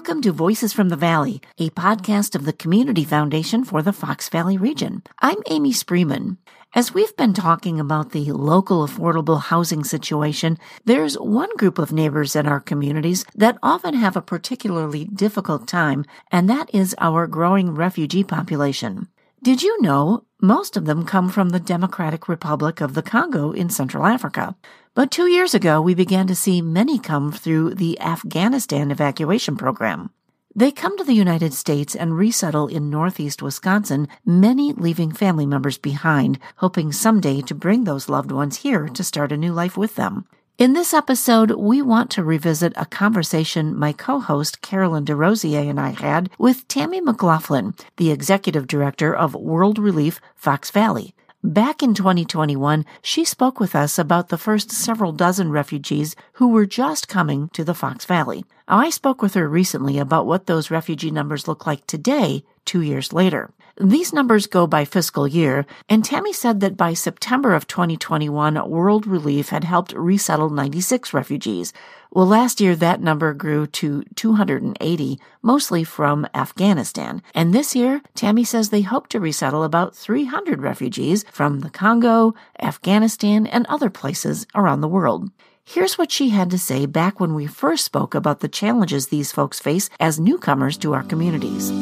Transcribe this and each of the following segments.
Welcome to Voices from the Valley, a podcast of the Community Foundation for the Fox Valley region. I'm Amy Spreeman. As we've been talking about the local affordable housing situation, there's one group of neighbors in our communities that often have a particularly difficult time, and that is our growing refugee population. Did you know most of them come from the Democratic Republic of the Congo in Central Africa? But two years ago, we began to see many come through the Afghanistan evacuation program. They come to the United States and resettle in northeast Wisconsin, many leaving family members behind, hoping someday to bring those loved ones here to start a new life with them. In this episode, we want to revisit a conversation my co-host Carolyn DeRosier and I had with Tami McLaughlin, the executive director of World Relief Fox Valley. Back in 2021, she spoke with us about the first several dozen refugees who were just coming to the Fox Valley. I spoke with her recently about what those refugee numbers look like today, two years later. These numbers go by fiscal year, and Tami said that by September of 2021, World Relief had helped resettle 96 refugees. Well, last year that number grew to 280, mostly from Afghanistan. And this year, Tami says they hope to resettle about 300 refugees from the Congo, Afghanistan, and other places around the world. Here's what she had to say back when we first spoke about the challenges these folks face as newcomers to our communities.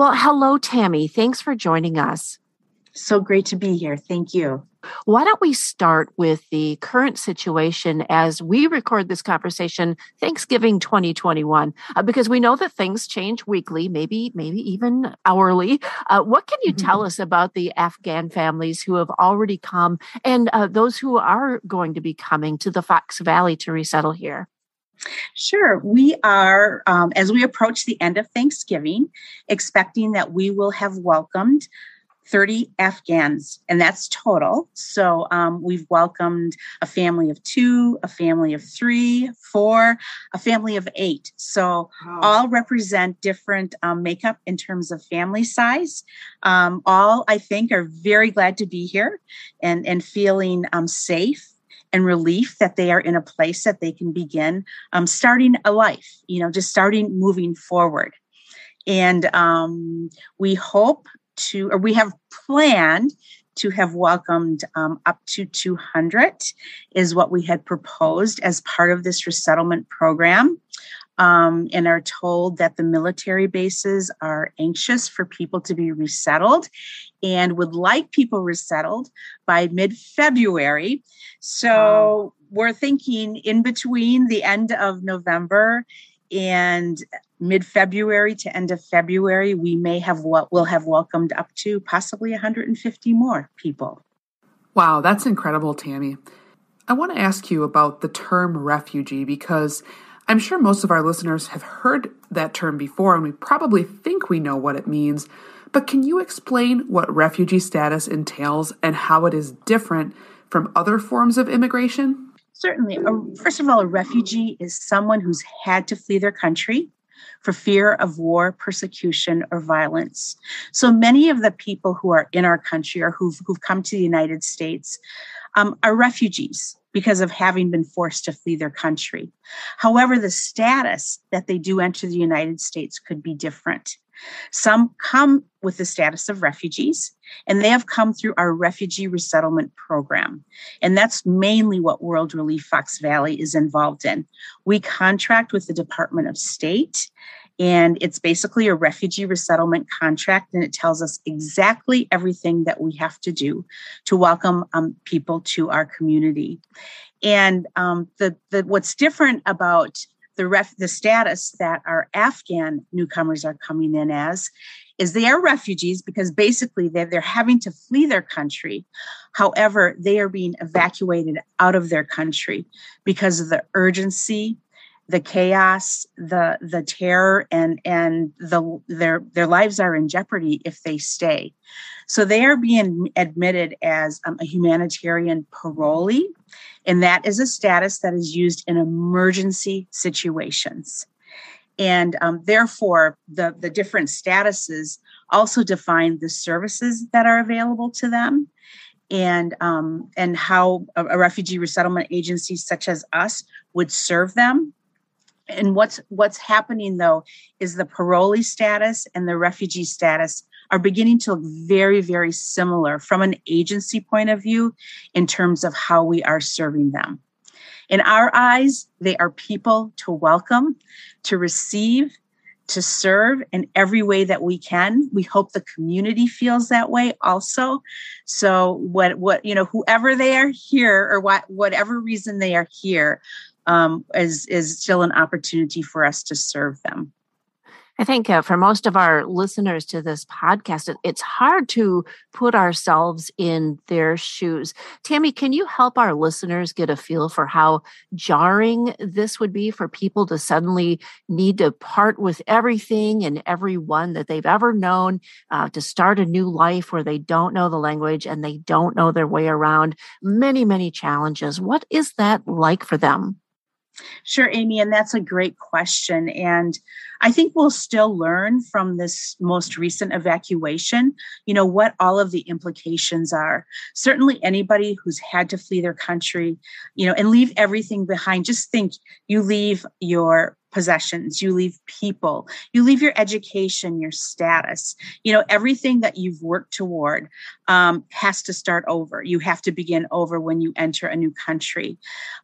Well, hello, Tami. Thanks for joining us. So great to be here. Thank you. Why don't we start with the current situation as we record this conversation Thanksgiving 2021 uh, because we know that things change weekly, maybe maybe even hourly. Uh, what can you mm-hmm. tell us about the Afghan families who have already come and uh, those who are going to be coming to the Fox Valley to resettle here? Sure. We are, um, as we approach the end of Thanksgiving, expecting that we will have welcomed 30 Afghans, and that's total. So um, we've welcomed a family of two, a family of three, four, a family of eight. So wow. all represent different um, makeup in terms of family size. Um, all, I think, are very glad to be here and, and feeling um, safe and relief that they are in a place that they can begin um, starting a life, you know, just starting moving forward. And um, we hope to, or we have planned to have welcomed um, up to 200 is what we had proposed as part of this resettlement program um, and are told that the military bases are anxious for people to be resettled and would like people resettled by mid February. So we're thinking in between the end of November and mid February to end of February, we may have what will have welcomed up to possibly 150 more people. Wow, that's incredible, Tami. I want to ask you about the term refugee because I'm sure most of our listeners have heard that term before and we probably think we know what it means. But can you explain what refugee status entails and how it is different from other forms of immigration? Certainly. First of all, a refugee is someone who's had to flee their country for fear of war, persecution, or violence. So many of the people who are in our country or who've, who've come to the United States um, are refugees because of having been forced to flee their country. However, the status that they do enter the United States could be different. Some come with the status of refugees, and they have come through our refugee resettlement program. And that's mainly what World Relief Fox Valley is involved in. We contract with the Department of State and it's basically a refugee resettlement contract, and it tells us exactly everything that we have to do to welcome um, people to our community. And um, the, the what's different about the ref the status that our Afghan newcomers are coming in as is they are refugees because basically they're, they're having to flee their country. However, they are being evacuated out of their country because of the urgency the chaos, the the terror, and and the their their lives are in jeopardy if they stay. So they are being admitted as um, a humanitarian parolee, and that is a status that is used in emergency situations. And um, therefore, the, the different statuses also define the services that are available to them and um, and how a, a refugee resettlement agency such as us would serve them and what's what's happening though is the parolee status and the refugee status are beginning to look very very similar from an agency point of view in terms of how we are serving them. In our eyes they are people to welcome to receive to serve in every way that we can. We hope the community feels that way also. So what what you know whoever they are here or what whatever reason they are here um, is is still an opportunity for us to serve them. I think uh, for most of our listeners to this podcast, it, it's hard to put ourselves in their shoes. Tami, can you help our listeners get a feel for how jarring this would be for people to suddenly need to part with everything and everyone that they've ever known uh, to start a new life where they don't know the language and they don't know their way around many, many challenges? What is that like for them? Sure, Amy, and that's a great question. And I think we'll still learn from this most recent evacuation, you know, what all of the implications are. Certainly, anybody who's had to flee their country, you know, and leave everything behind, just think you leave your possessions, you leave people, you leave your education, your status, you know, everything that you've worked toward um, has to start over. You have to begin over when you enter a new country.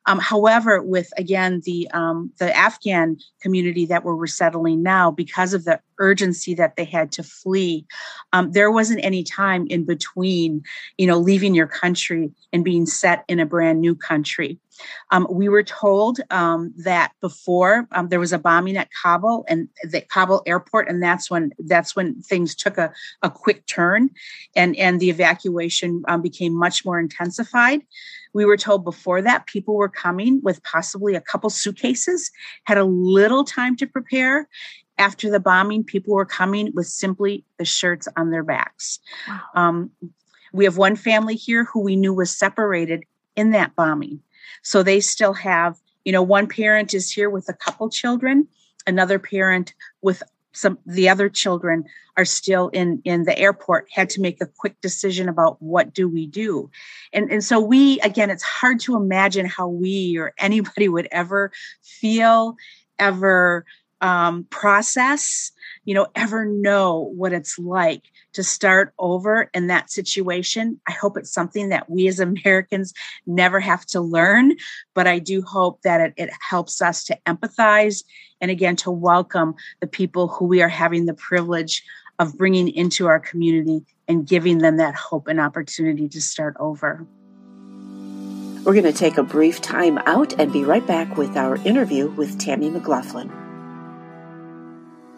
Um, however, with again the um, the Afghan community that we're resettling now, because of the urgency that they had to flee, um, there wasn't any time in between, you know, leaving your country and being set in a brand new country. Um, we were told um, that before um, there was a bombing at Kabul and the Kabul airport, and that's when that's when things took a, a quick turn, and and the evacuation um, became much more intensified. We were told before that people were coming with possibly a couple suitcases, had a little time to prepare. After the bombing, people were coming with simply the shirts on their backs. Wow. Um, we have one family here who we knew was separated in that bombing. So they still have, you know, one parent is here with a couple children, another parent with some the other children are still in in the airport had to make a quick decision about what do we do. And and so we again it's hard to imagine how we or anybody would ever feel ever um, process you know ever know what it's like to start over in that situation. I hope it's something that we as Americans never have to learn, but I do hope that it, it helps us to empathize and again to welcome the people who we are having the privilege of bringing into our community and giving them that hope and opportunity to start over. We're going to take a brief time out and be right back with our interview with Tami McLaughlin.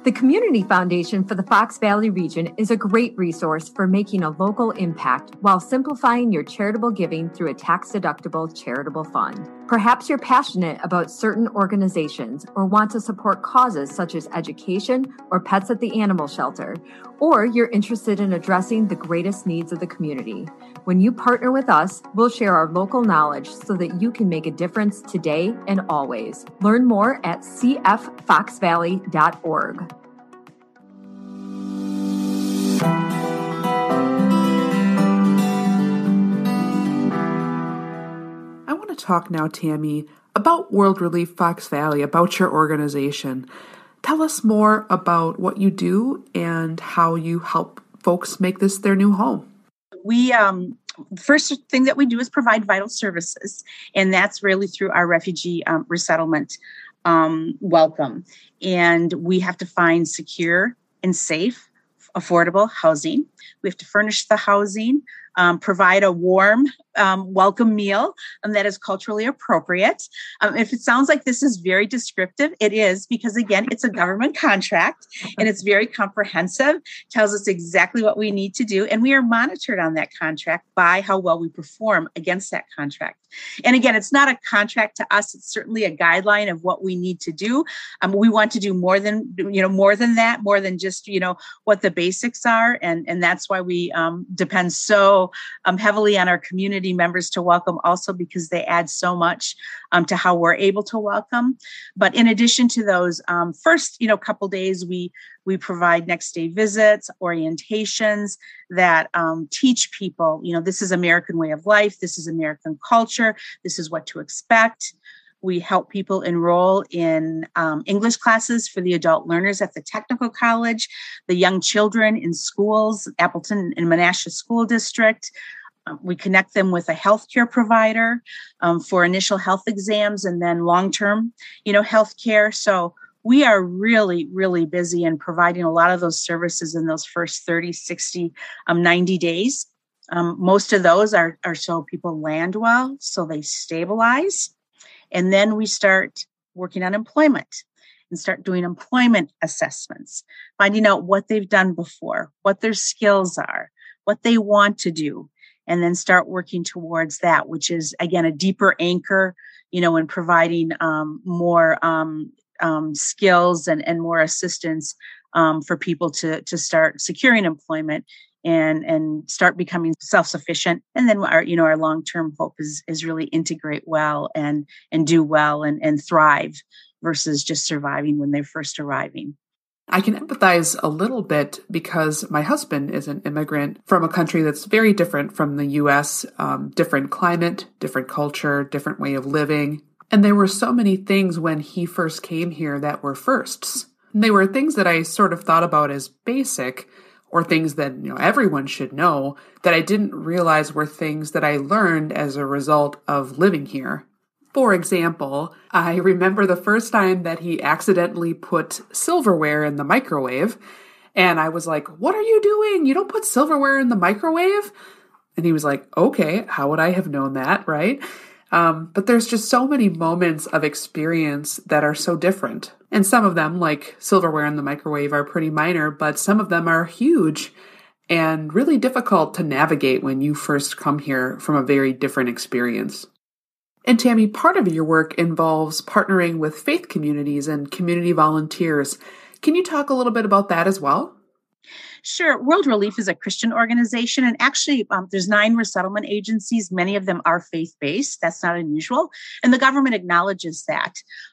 The Community Foundation for the Fox Valley region is a great resource for making a local impact while simplifying your charitable giving through a tax deductible charitable fund. Perhaps you're passionate about certain organizations or want to support causes such as education or pets at the animal shelter, or you're interested in addressing the greatest needs of the community. When you partner with us, we'll share our local knowledge so that you can make a difference today and always. Learn more at cffoxvalley.org. I want to talk now, Tami, about World Relief Fox Valley, about your organization. Tell us more about what you do and how you help folks make this their new home. We um, first thing that we do is provide vital services, and that's really through our refugee um, resettlement um, welcome. And we have to find secure and safe, affordable housing. We have to furnish the housing um, provide a warm um, welcome meal um, that is culturally appropriate. Um, if it sounds like this is very descriptive, it is because again, it's a government contract and it's very comprehensive, tells us exactly what we need to do, and we are monitored on that contract by how well we perform against that contract. And again, it's not a contract to us; it's certainly a guideline of what we need to do. Um, we want to do more than you know, more than that, more than just you know what the basics are, and and that's why we um, depend so um, heavily on our community community members to welcome also because they add so much um, to how we're able to welcome. But in addition to those, um, first, you know, couple days we we provide next day visits, orientations that um, teach people, you know, this is American way of life, this is American culture, this is what to expect. We help people enroll in um, English classes for the adult learners at the technical college, the young children in schools, Appleton and Menasha School District. Um, we connect them with a healthcare provider um, for initial health exams and then long-term, you know, health care. So we are really, really busy in providing a lot of those services in those first 30, 60, um, 90 days. Um, most of those are, are so people land well, so they stabilize. And then we start working on employment and start doing employment assessments, finding out what they've done before, what their skills are, what they want to do, and then start working towards that, which is again a deeper anchor, you know, in providing um, more um, um, skills and, and more assistance um, for people to to start securing employment and and start becoming self-sufficient. And then our you know our long-term hope is is really integrate well and and do well and and thrive versus just surviving when they're first arriving I can empathize a little bit because my husband is an immigrant from a country that's very different from the US, um, different climate, different culture, different way of living. And there were so many things when he first came here that were firsts. And they were things that I sort of thought about as basic, or things that you know everyone should know that I didn't realize were things that I learned as a result of living here. For example, I remember the first time that he accidentally put silverware in the microwave, and I was like, "What are you doing? You don't put silverware in the microwave?" And he was like, "Okay, how would I have known that, right?" Um, but there's just so many moments of experience that are so different. And some of them, like silverware in the microwave, are pretty minor, but some of them are huge and really difficult to navigate when you first come here from a very different experience. And Tami, part of your work involves partnering with faith communities and community volunteers. Can you talk a little bit about that as well? Sure. World Relief is a Christian organization, and actually, um, there's nine resettlement agencies. Many of them are faith based. That's not unusual, and the government acknowledges that.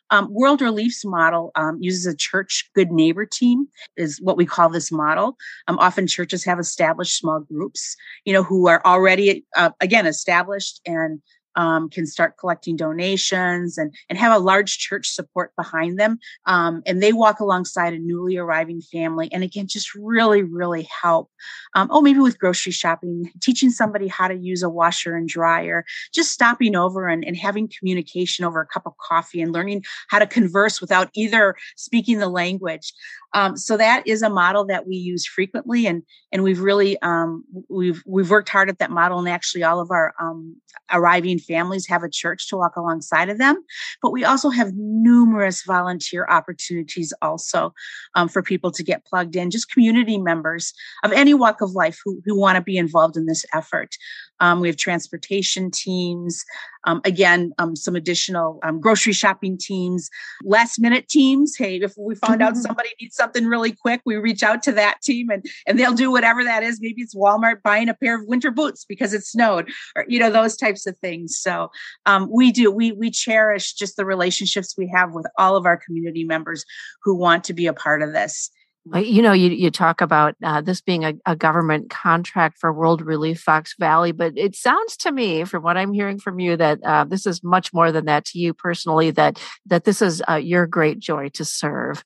Um, World Relief's model um, uses a church good neighbor team, is what we call this model. Um, often churches have established small groups, you know, who are already uh, again established and um, can start collecting donations and, and have a large church support behind them. Um, and they walk alongside a newly arriving family and again, just really, really help. Um, oh, maybe with grocery shopping, teaching somebody how to use a washer and dryer, just stopping over and, and having communication over a cup of coffee and learning how to converse without either speaking the language. Um, so that is a model that we use frequently, and and we've really um, we've we've worked hard at that model, and actually all of our um, arriving families have a church to walk alongside of them. But we also have numerous volunteer opportunities also um, for people to get plugged in, just community members of any walk of life who who want to be involved in this effort. Um, we have transportation teams. Um, again, um, some additional um, grocery shopping teams, last minute teams. Hey, if we found out mm-hmm. somebody needs something really quick, we reach out to that team and, and they'll do whatever that is. Maybe it's Walmart buying a pair of winter boots because it snowed or, you know, those types of things. So um, we do, we, we cherish just the relationships we have with all of our community members who want to be a part of this. You know, you, you talk about uh, this being a, a, government contract for World Relief Fox Valley, but it sounds to me, from what I'm hearing from you, that uh, this is much more than that to you personally. That that this is uh, your great joy to serve.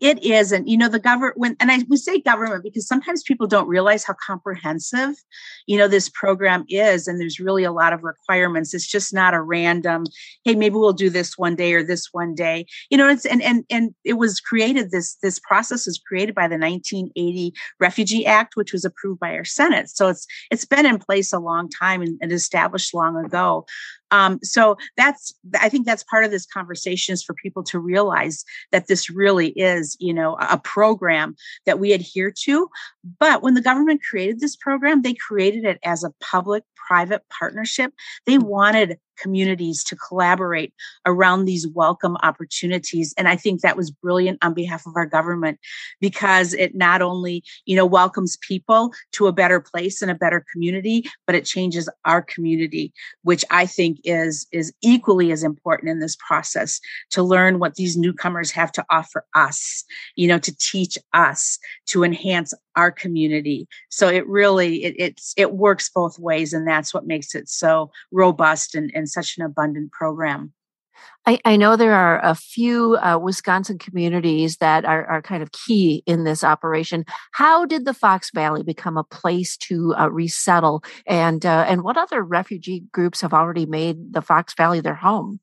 It is, and you know, the government. And I we say government because sometimes people don't realize how comprehensive, you know, this program is, and there's really a lot of requirements. It's just not a random, hey, maybe we'll do this one day or this one day. You know, it's and and and it was created. This this process was created by the 1980 Refugee Act, which was approved by our Senate. So it's it's been in place a long time and, and established long ago. Um, so that's I think that's part of this conversation is for people to realize that this really is, you know, a program that we adhere to. But when the government created this program, they created it as a public private partnership. They mm. wanted communities to collaborate around these welcome opportunities and i think that was brilliant on behalf of our government because it not only you know welcomes people to a better place and a better community but it changes our community which i think is is equally as important in this process to learn what these newcomers have to offer us you know to teach us to enhance our community so it really it, it's it works both ways and that's what makes it so robust and, and such an abundant program I, I, know there are a few uh, Wisconsin communities that are, are, kind of key in this operation. How did the Fox Valley become a place to uh, resettle, and uh, and what other refugee groups have already made the Fox Valley their home?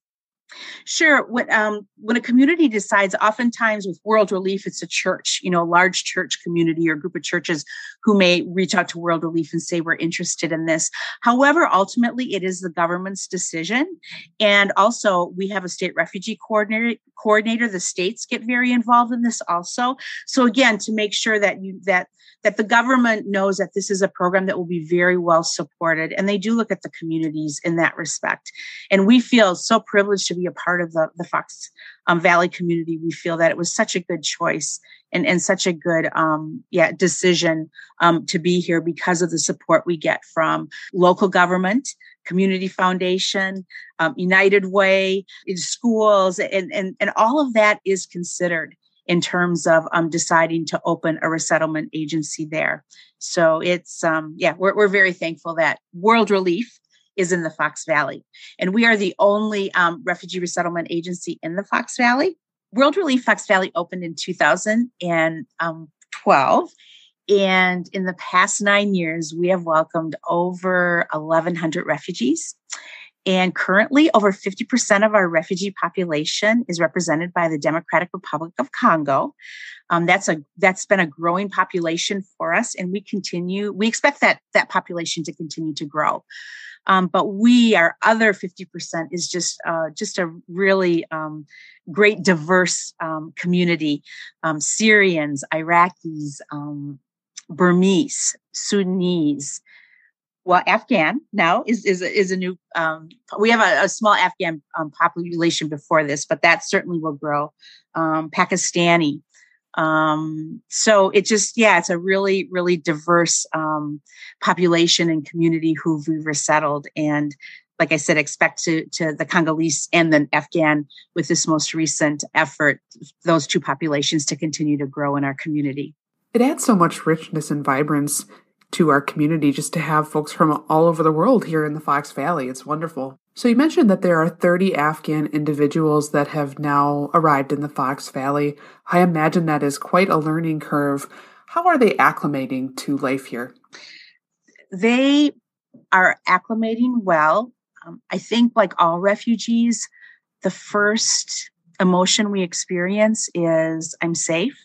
Sure. When um, when a community decides, oftentimes with World Relief, it's a church, you know, a large church community or group of churches who may reach out to World Relief and say we're interested in this. However, ultimately, it is the government's decision, and also we have a state refugee coordinator. Coordinator. The states get very involved in this also. So again, to make sure that you that that the government knows that this is a program that will be very well supported, and they do look at the communities in that respect. And we feel so privileged to be a part of the, the Fox um, Valley community. We feel that it was such a good choice and, and such a good um, yeah decision um, to be here because of the support we get from local government, community foundation, um, United Way, schools, and, and, and all of that is considered in terms of um, deciding to open a resettlement agency there. So it's um, yeah, we're we're very thankful that World Relief is in the Fox Valley. And we are the only um, refugee resettlement agency in the Fox Valley. World Relief Fox Valley opened in 2012. And in the past nine years, we have welcomed over 1,100 refugees. And currently, over 50% of our refugee population is represented by the Democratic Republic of Congo. Um, that's a that's been a growing population for us, and we continue. We expect that that population to continue to grow. Um, but we, our other 50% is just, uh, just a really um, great diverse um, community. Um, Syrians, Iraqis, um, Burmese, Sudanese, well, Afghan now is is is a new. Um, we have a, a small Afghan um, population before this, but that certainly will grow. Um, Pakistani, um, so it just, yeah, it's a really, really diverse um, population and community who we've resettled. And like I said, expect to, to the Congolese and the Afghan with this most recent effort, those two populations to continue to grow in our community. It adds so much richness and vibrance to our community just to have folks from all over the world here in the Fox Valley. It's wonderful. So, you mentioned that there are 30 Afghan individuals that have now arrived in the Fox Valley. I imagine that is quite a learning curve. How are they acclimating to life here? They are acclimating well. Um, I think, like all refugees, the first emotion we experience is I'm safe.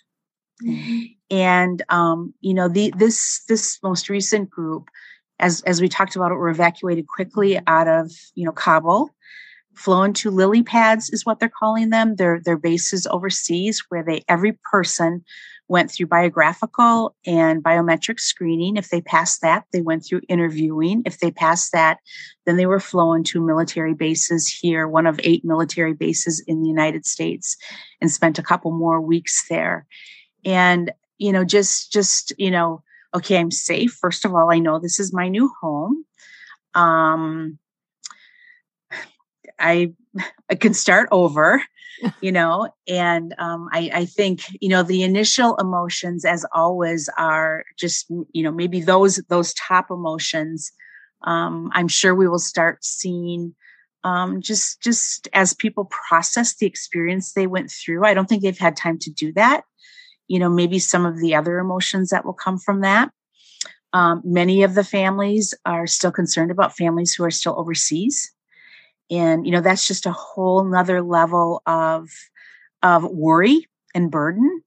Mm-hmm. And um, you know, the this this most recent group as as we talked about it, were evacuated quickly out of you know Kabul, flown to lily pads is what they're calling them. They're their bases overseas where they every person went through biographical and biometric screening. If they passed that, they went through interviewing. If they passed that, then they were flown to military bases here, one of eight military bases in the United States, and spent a couple more weeks there. And you know, just just you know okay, I'm safe. First of all, I know this is my new home. Um, I I can start over, you know, and um, I, I think you know the initial emotions, as always, are just you know maybe those those top emotions. Um, I'm sure we will start seeing um, just just as people process the experience they went through. I don't think they've had time to do that you know, maybe some of the other emotions that will come from that. Um, many of the families are still concerned about families who are still overseas. And, you know, that's just a whole nother level of, of worry and burden.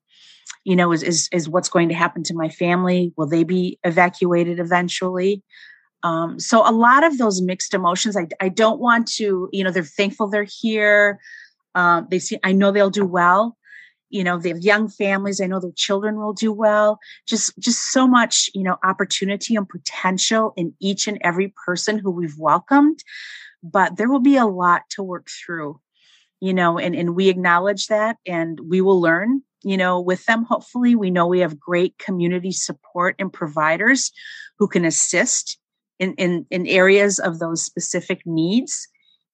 You know, is, is, is what's going to happen to my family? Will they be evacuated eventually? Um, so a lot of those mixed emotions. I, I don't want to, you know, they're thankful they're here. Um, they see, I know they'll do well you know they have young families i know their children will do well. Just just so much you know opportunity and potential in each and every person who we've welcomed. But there will be a lot to work through you know and and we acknowledge that and we will learn you know with them. Hopefully we know we have great community support and providers who can assist in in, in areas of those specific needs.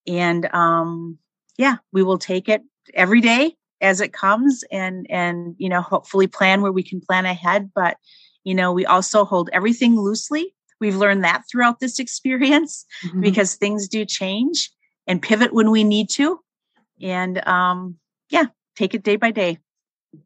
And um yeah we will take it every day as it comes and and you know hopefully plan where we can plan ahead. But you know we also hold everything loosely. We've learned that throughout this experience mm-hmm. because things do change and pivot when we need to. And um yeah take it day by day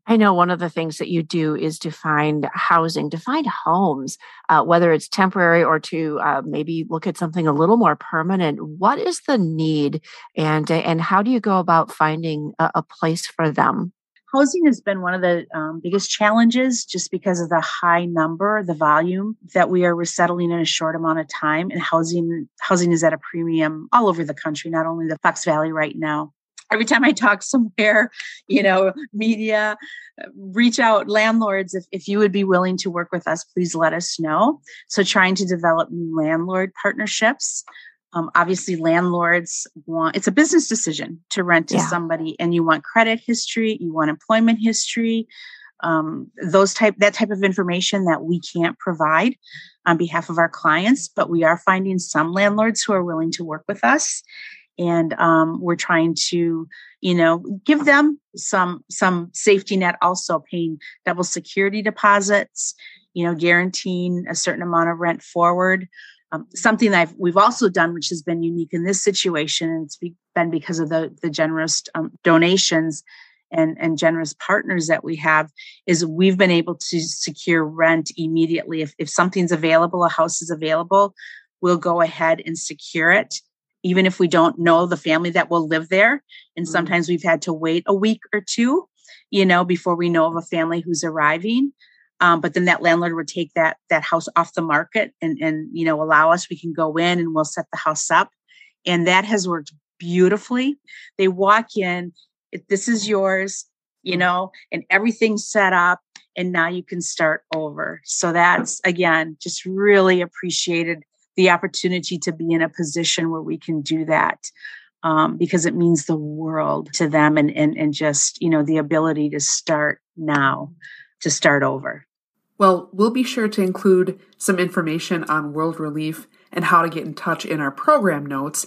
I know one of the things that you do is to find housing, to find homes, uh, whether it's temporary or to uh, maybe look at something a little more permanent. What is the need, and and how do you go about finding a, a place for them? Housing has been one of the um, biggest challenges just because of the high number, the volume that we are resettling in a short amount of time. And housing housing is at a premium all over the country, not only the Fox Valley right now every time I talk somewhere, you know, media, reach out landlords. If, if you would be willing to work with us, please let us know. So trying to develop new landlord partnerships. Um, obviously landlords want it's a business decision to rent to yeah. somebody and you want credit history you want employment history um, those type that type of information that we can't provide on behalf of our clients but we are finding some landlords who are willing to work with us and um, we're trying to you know give them some some safety net also paying double security deposits you know guaranteeing a certain amount of rent forward. Um, something that we've also done which has been unique in this situation and it's been because of the the generous um, donations and, and generous partners that we have is we've been able to secure rent immediately. If, if something's available a house is available we'll go ahead and secure it even if we don't know the family that will live there. And mm-hmm. sometimes we've had to wait a week or two, you know, before we know of a family who's arriving. Um, but then that landlord would take that that house off the market and and you know allow us. We can go in and we'll set the house up, and that has worked beautifully. They walk in, this is yours, you know, and everything's set up, and now you can start over. So that's again just really appreciated the opportunity to be in a position where we can do that um, because it means the world to them and, and and just you know the ability to start now to start over. Well we'll be sure to include some information on world relief and how to get in touch in our program notes.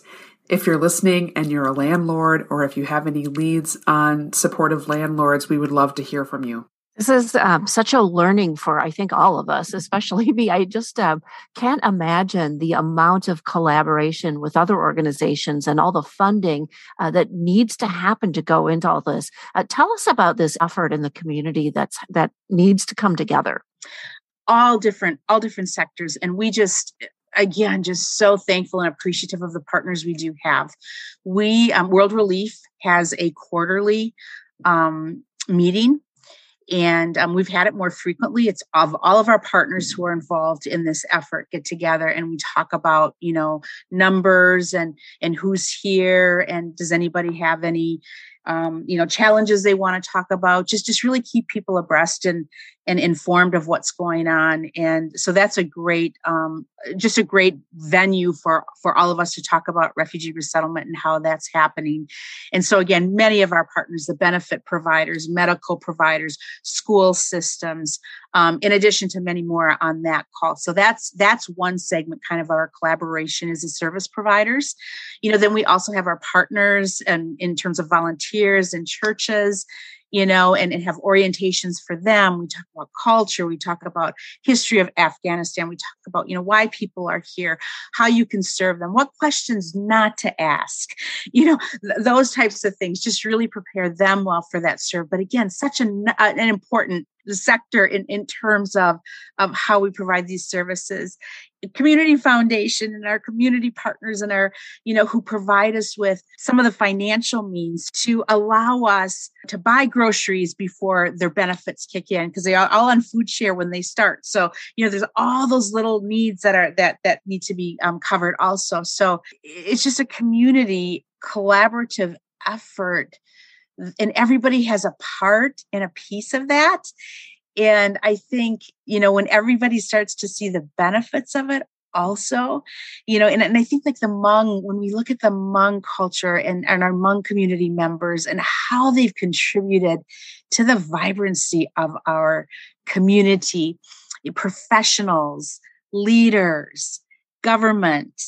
If you're listening and you're a landlord or if you have any leads on supportive landlords we would love to hear from you this is um, such a learning for, I think, all of us, especially me. I just uh, can't imagine the amount of collaboration with other organizations and all the funding uh, that needs to happen to go into all this. Uh, tell us about this effort in the community that's that needs to come together. All different, all different sectors, and we just again just so thankful and appreciative of the partners we do have. We um, World Relief has a quarterly um, meeting and um, we've had it more frequently. It's of all of our partners who are involved in this effort get together and we talk about you know numbers and and who's here and does anybody have any um, you know challenges they want to talk about. Just just really keep people abreast and and informed of what's going on and so that's a great um, just a great venue for for all of us to talk about refugee resettlement and how that's happening. And so again many of our partners the benefit providers medical providers school systems um, in addition to many more on that call. So that's that's one segment kind of our collaboration as the service providers. You know then we also have our partners and in terms of volunteers and churches you know, and, and have orientations for them. We talk about culture, we talk about history of Afghanistan, we talk about, you know, why people are here, how you can serve them, what questions not to ask, you know, th- those types of things, just really prepare them well for that serve. But again, such an, uh, an important sector in, in terms of, of how we provide these services community foundation and our community partners and our you know who provide us with some of the financial means to allow us to buy groceries before their benefits kick in because they are all on food share when they start so you know there's all those little needs that are that that need to be um, covered also so it's just a community collaborative effort and everybody has a part and a piece of that. And I think, you know, when everybody starts to see the benefits of it, also you know and, and i think like the Hmong when we look at the Hmong culture and, and our Hmong community members and how they've contributed to the vibrancy of our community professionals leaders government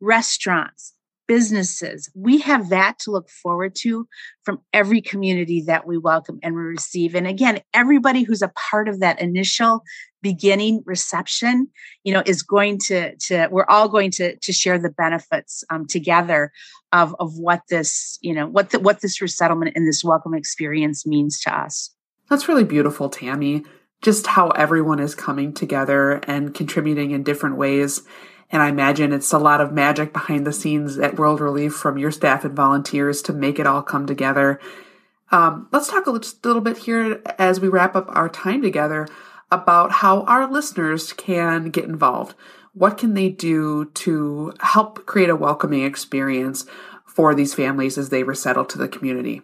restaurants businesses. We have that to look forward to from every community that we welcome and we receive. And again, everybody who's a part of that initial beginning reception, you know, is going to to we're all going to to share the benefits um, together of of what this you know what the, what this resettlement and this welcome experience means to us. That's really beautiful, Tami. Just how everyone is coming together and contributing in different ways and I imagine it's a lot of magic behind the scenes at World Relief from your staff and volunteers to make it all come together. Um, let's talk a little bit here as we wrap up our time together about how our listeners can get involved. What can they do to help create a welcoming experience for these families as they resettle to the community?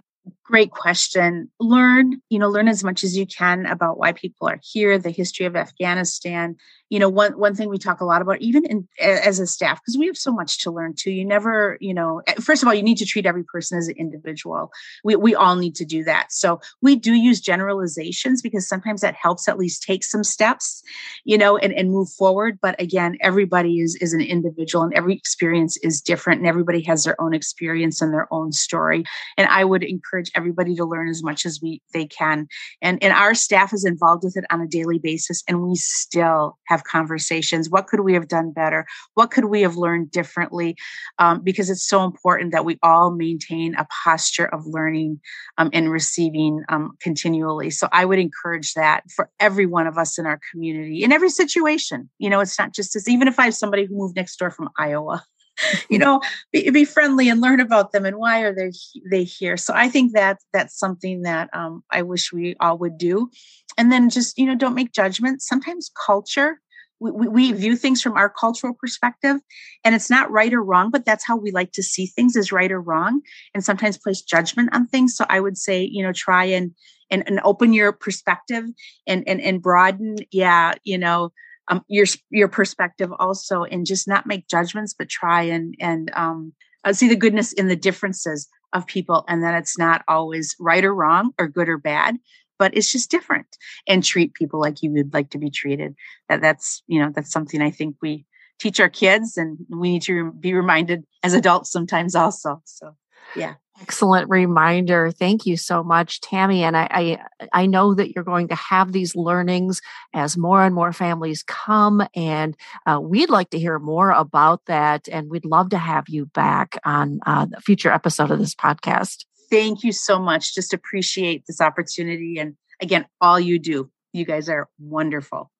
Great question. Learn, you know, learn as much as you can about why people are here, the history of Afghanistan, you know one one thing we talk a lot about even in as a staff because we have so much to learn too. You never you know eh, first of all you need to treat every person as an individual. We, we all need to do that. So we do use generalizations because sometimes that helps at least take some steps you know and, and move forward. But again everybody is is an individual and every experience is different and everybody has their own experience and their own story. And i would encourage everybody to learn as much as we they can and and our staff is involved with it on a daily basis and we still have conversations. What could we have done better? What could we have learned differently? Um, because it's so important that we all maintain a posture of learning um, and receiving um, continually. So I would encourage that for every one of us in our community, in every situation. You know, it's not just as even if I have somebody who moved next door from Iowa you know be, be, friendly and learn about them and why are they they here. So i think that that's something that um, i wish we all would do. And then just you know don't make judgments. Sometimes culture we, we view things from our cultural perspective and it's not right or wrong but that's how we like to see things as right or wrong and sometimes place judgment on things. So i would say you know try and and, and open your perspective and, and and broaden yeah you know um, your your perspective also and just not make judgments but try and and um, uh, see the goodness in the differences of people and that it's not always right or wrong or good or bad but it's just different and treat people like you would like to be treated. That that's you know that's something i think we teach our kids and we need to be reminded as adults sometimes also so yeah excellent reminder thank you so much tami and I, I, I know that you're going to have these learnings as more and more families come and uh, we'd like to hear more about that and we'd love to have you back on uh, a future episode of this podcast thank you so much. Just appreciate this opportunity. And again, all you do. You guys are wonderful.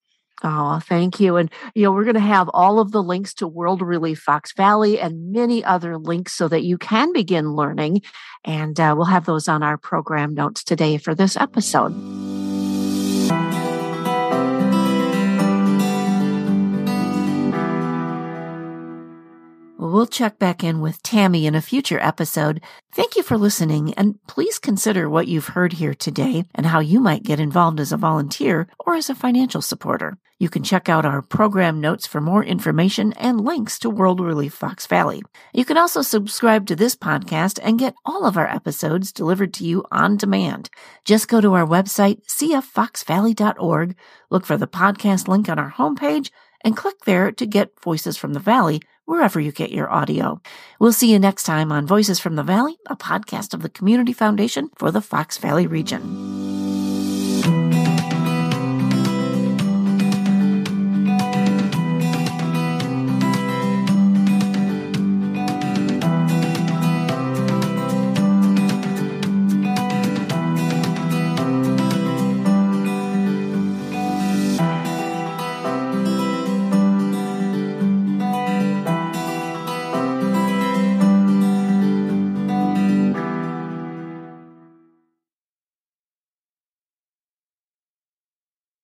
Oh, thank you. And, you know, we're going to have all of the links to World Relief Fox Valley and many other links so that you can begin learning. And uh, we'll have those on our program notes today for this episode. We'll check back in with Tami in a future episode. Thank you for listening, and please consider what you've heard here today and how you might get involved as a volunteer or as a financial supporter. You can check out our program notes for more information and links to World Relief Fox Valley. You can also subscribe to this podcast and get all of our episodes delivered to you on demand. Just go to our website, cffoxvalley.org, look for the podcast link on our homepage, and click there to get Voices from the Valley wherever you get your audio. We'll see you next time on Voices from the Valley, a podcast of the Community Foundation for the Fox Valley region.